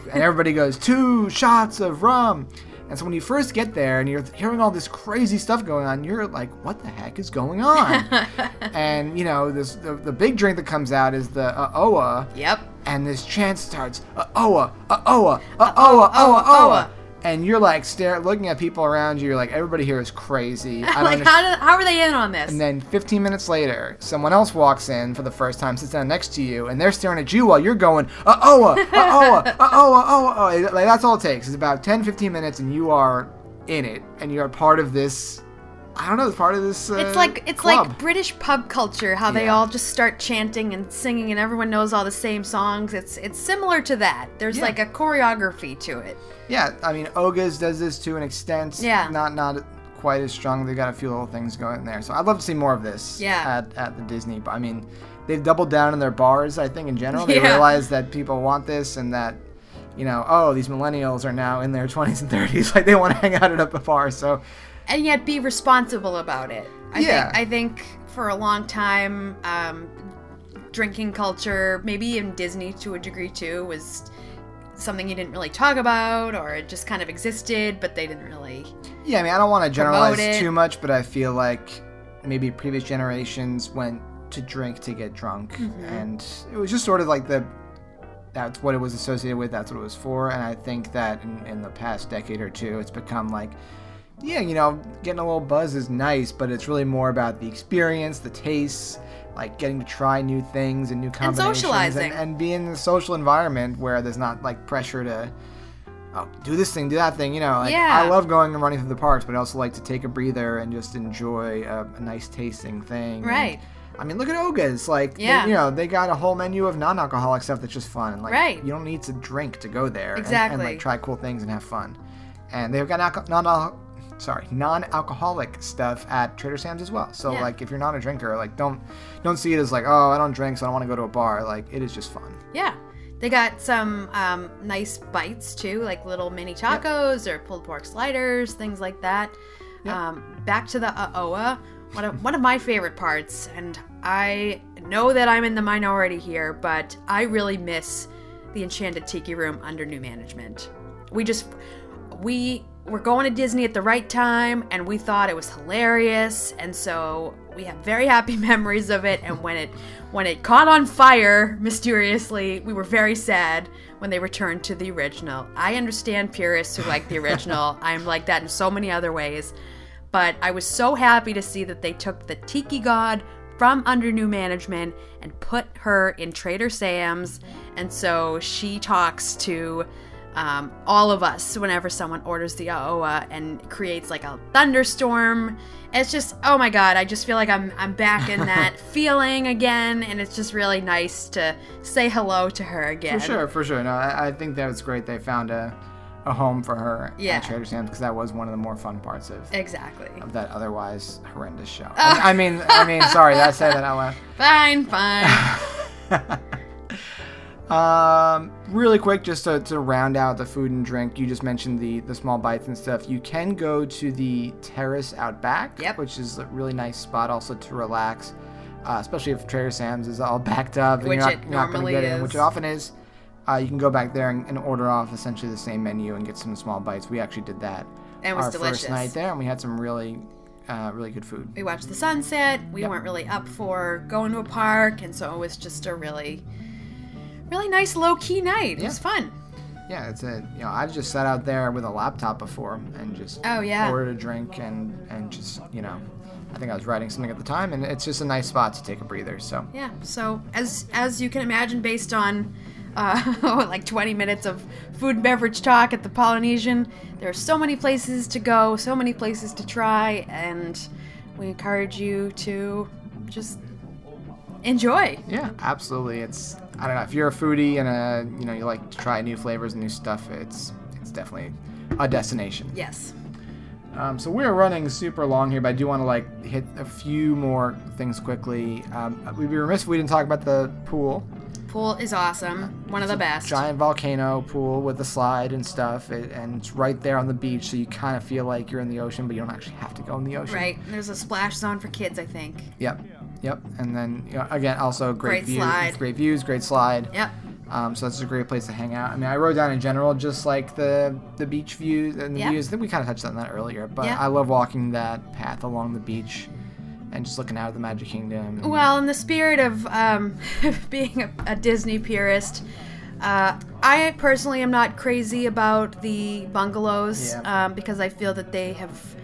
and everybody goes two shots of rum. And so when you first get there and you're hearing all this crazy stuff going on, you're like, "What the heck is going on?" and you know, this the, the big drink that comes out is the uh, Oa, Yep. and this chant starts, uh, Oa, uh, Oa, uh, Oa, Oa, Oa. And you're like stare, looking at people around you. You're like, everybody here is crazy. I don't like, understand. how, do, how are they in on this? And then 15 minutes later, someone else walks in for the first time, sits down next to you, and they're staring at you while you're going, uh oh, uh oh, uh oh, uh oh, oh. Like, that's all it takes. It's about 10, 15 minutes, and you are in it, and you're part of this. I don't know, it's part of this. Uh, It's like it's club. like British pub culture, how they Yeah. all just start chanting and singing, and everyone knows all the same songs. It's it's similar to that. There's Yeah. like a choreography to it. Yeah, I mean, Oga's does this to an extent. Yeah. Not not quite as strong. They got a few little things going there. So I'd love to see more of this. Yeah. At, at the Disney, but I mean, they've doubled down in their bars. I think in general, they Yeah. realize that people want this and that. You know, oh, these millennials are now in their 20s and 30s. Like, they want to hang out at a bar. So, and yet be responsible about it. I Yeah. think I think for a long time, um, drinking culture, maybe in Disney to a degree too, was something you didn't really talk about, or it just kind of existed, but they didn't really. yeah, I mean, I don't want to generalize too much, but I feel like maybe previous generations went to drink to get drunk. Mm-hmm. And it was just sort of like the that's what it was associated with that's what it was for and i think that in, in the past decade or two it's become like yeah you know getting a little buzz is nice but it's really more about the experience the tastes like getting to try new things and new combinations socializing. and, and be in a social environment where there's not like pressure to oh do this thing do that thing you know like Yeah. i love going and running through the parks but i also like to take a breather and just enjoy a, a nice tasting thing and- Right. I mean, look at Oga's. Like, they- Yeah. you know, they got a whole menu of non-alcoholic stuff that's just fun. And like, Right. you don't need to drink to go there. and- And, like try cool things and have fun. And they've got non sorry non-alcoholic stuff at Trader Sam's as well. So Yeah. like, if you're not a drinker, like don't don't see it as like, oh, I don't drink, so I don't want to go to a bar. Like, it is just fun. Yeah. They got some um, nice bites too, like little mini tacos or pulled pork sliders, things like that. Yep. Um, back to the Aoa, one of one of my favorite parts, and I know that I'm in the minority here, but I really miss the Enchanted Tiki Room under new management. We just we were going to Disney at the right time, and we thought it was hilarious, and so we have very happy memories of it. And when it when it caught on fire mysteriously, we were very sad when they returned to the original. I understand purists who like the original. I'm like that in so many other ways. But I was so happy to see that they took the Tiki God from under new management and put her in Trader Sam's. And so she talks to um, all of us whenever someone orders the Aoa and creates like a thunderstorm. It's just, oh my god, I just feel like I'm, I'm back in that feeling again. And it's just really nice to say hello to her again. For sure, for sure. No, I, I think that was great. They found a, a home for her Yeah. at Trader Sam's because that was one of the more fun parts of, Exactly. of that otherwise horrendous show. I, I mean, I mean, sorry, I said that out loud. Fine, fine. Um, really quick, just to, to round out the food and drink, you just mentioned the the small bites and stuff. You can go to the terrace out back, Yep. which is a really nice spot also to relax, uh, especially if Trader Sam's is all backed up and Which you're not, you're not going to get in, which it often is. Uh, you can go back there and, and order off essentially the same menu and get some small bites. We actually did that And it was our delicious. first night there, and we had some really, uh, really good food. we watched the sunset. We Yep. weren't really up for going to a park, and so it was just a really, really nice low key night. It was fun. Yeah, it's a you know I've just sat out there with a laptop before and just Oh, yeah. ordered a drink and and just you know I think I was writing something at the time and it's just a nice spot to take a breather. So Yeah. So as as you can imagine, based on uh, like 20 minutes of food and beverage talk at the Polynesian, there are so many places to go, so many places to try, and we encourage you to just enjoy. yeah, absolutely. It's I don't know if you're a foodie and a you know you like to try new flavors and new stuff. It's it's definitely a destination. Yes. Um, so we're running super long here, but I do want to like hit a few more things quickly. Um, we'd be remiss if we didn't talk about the pool. Pool is awesome. One of the best. Giant volcano pool with the slide and stuff, it, and it's right there on the beach, so you kind of feel like you're in the ocean, but you don't actually have to go in the ocean. Right. There's a splash zone for kids, I think. Yep. Yep. And then you know, again, also great, Great view, slide. great views, great slide. Yep. Um, so that's a great place to hang out. I mean, I wrote down in general just like the the beach views and the Yeah. views. I think we kind of touched on that earlier, but Yeah. I love walking that path along the beach and just looking out at the Magic Kingdom. and- Well, in the spirit of um, being a, a Disney purist, uh, I personally am not crazy about the bungalows Yeah. um, because I feel that they have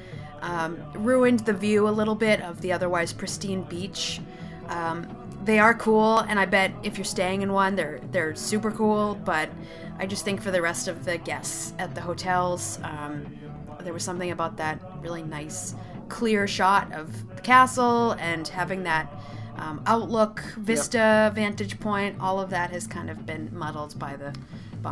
um, ruined the view a little bit of the otherwise pristine beach. Um, they are cool, and I bet if you're staying in one, they're they're super cool. But I just think for the rest of the guests at the hotels, um, there was something about that really nice, clear shot of the castle and having that um, outlook, vista, vantage point. All of that has kind of been muddled by the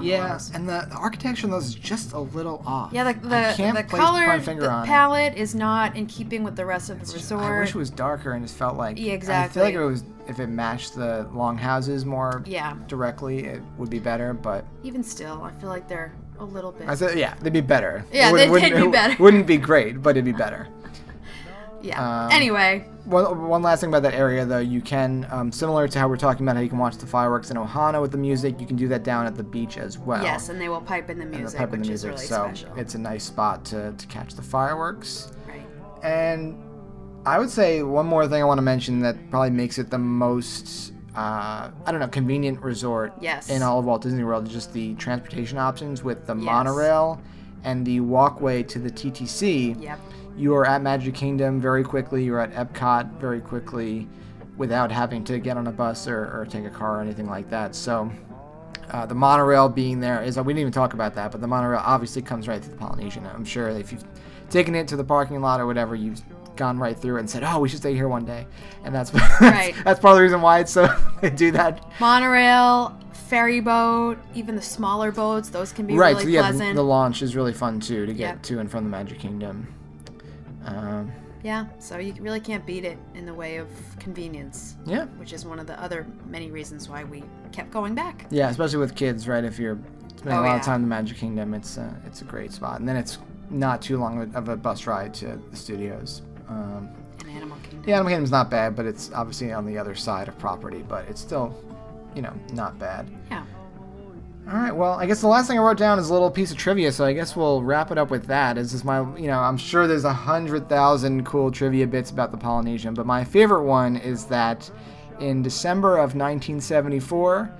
yeah, and the, the architecture of those is just a little off. Yeah, the the, the color, the palette is not in keeping with the rest of the It's just- resort. I wish it was darker and just felt like. Yeah, I feel like it was if it matched the longhouses more Yeah. directly, it would be better. But Even still, I feel like they're a little bit. I said, yeah, they'd be better. It Yeah, wouldn't- they- they'd be better. Wouldn't be great, but it'd be better. Yeah. um, anyway, One, one last thing about that area, though, you can, um, similar to how we're talking about how you can watch the fireworks in Ohana with the music, you can do that down at the beach as well. yes, and they will pipe in the music, pipe in the music, really so special. it's a nice spot to, to catch the fireworks. right. And I would say one more thing I want to mention that probably makes it the most, uh, I don't know, convenient resort Yes. in all of Walt Disney World is just the transportation options with the Yes. monorail and the walkway to the TTC. Yep. You are at Magic Kingdom very quickly, you're at Epcot very quickly without having to get on a bus or, or take a car or anything like that. So uh, the monorail being there is, we didn't even talk about that, but the monorail obviously comes right through the Polynesian. I'm sure if you've taken it to the parking lot or whatever, you've gone right through and said, oh, we should stay here one day. And that's, Right. that's part of the reason why it's so, they do that. Monorail, ferry boat, even the smaller boats, those can be right, really so yeah, pleasant. the launch is really fun too to get Yep. to and from the Magic Kingdom. Um, yeah, so you really can't beat it in the way of convenience, yeah. which is one of the other many reasons why we kept going back. Yeah, especially with kids, right? If you're spending Oh, a lot yeah. of time in the Magic Kingdom, it's uh, it's a great spot. And then it's not too long of a bus ride to the studios. Um, In Animal Kingdom. the Animal Kingdom's not bad, but it's obviously on the other side of property. But it's still, you know, not bad. Yeah. All right. Well, I guess the last thing I wrote down is a little piece of trivia, so I guess we'll wrap it up with that. Is this my, you know, I'm sure there's a hundred thousand cool trivia bits about the Polynesian, but my favorite one is that in December of 1974,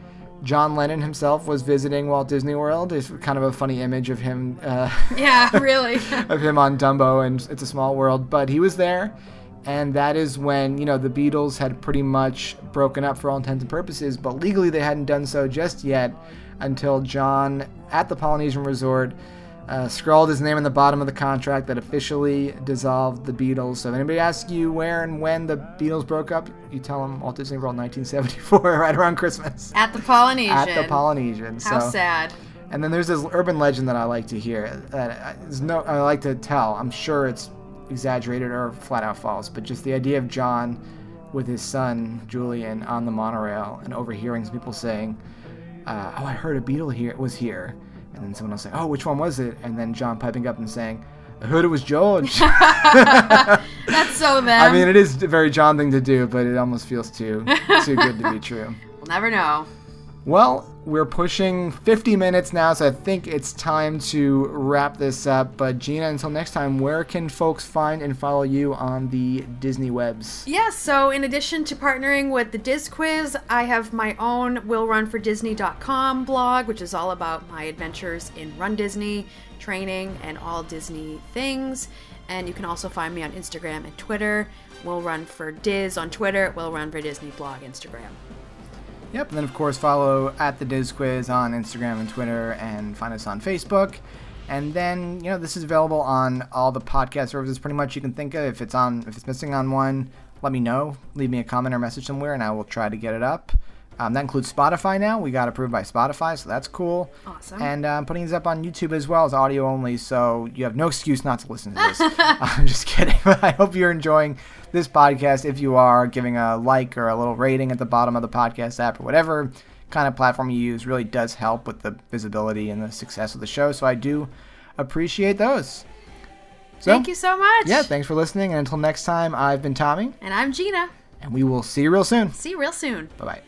John Lennon himself was visiting Walt Disney World. It's kind of a funny image of him. Uh, Yeah, really. of him on Dumbo and It's a Small World, but he was there, and that is when you know the Beatles had pretty much broken up for all intents and purposes, but legally they hadn't done so just yet until John at the Polynesian Resort uh, scrawled his name on the bottom of the contract that officially dissolved the Beatles. So if anybody asks you where and when the Beatles broke up, you tell them Walt Disney World 1974, right around Christmas. At the Polynesian. At the Polynesian. How so. sad. And then there's this urban legend that I like to hear. That no, I like to tell. I'm sure it's exaggerated or flat out false, but just the idea of John with his son Julian on the monorail and overhearing some people saying, uh, "Oh, I heard a beetle here was here," and then someone else saying, "Oh, which one was it?" And then John piping up and saying, "I heard it was George." That's so them. I mean, it is a very John thing to do, but it almost feels too too good to be true. we'll never know. Well, we're pushing 50 minutes now, so I think it's time to wrap this up. But Gina, until next time, where can folks find and follow you on the Disney webs? Yes, so in addition to partnering with the Dis Quiz, I have my own willrunfordisney.com blog, which is all about my adventures in Run Disney, training, and all Disney things. And you can also find me on Instagram and Twitter. Will Run for Dis on Twitter, Will Run for Disney blog Instagram. Yep, and then of course follow at the Dis Quiz on Instagram and Twitter, and find us on Facebook. And then you know this is available on all the podcast services pretty much you can think of. If it's on, if it's missing on one, let me know. Leave me a comment or message somewhere, and I will try to get it up. Um, that includes Spotify now. We got approved by Spotify, so that's cool. Awesome. And uh, I'm putting these up on YouTube as well as audio only, so you have no excuse not to listen to this. I'm just kidding. But I hope you're enjoying this podcast. If you are, giving a like or a little rating at the bottom of the podcast app or whatever kind of platform you use really does help with the visibility and the success of the show. So I do appreciate those. So, Thank you so much. Yeah, thanks for listening. And until next time, I've been Tommy, And I'm Gina. and we will see you real soon. See you real soon. Bye bye.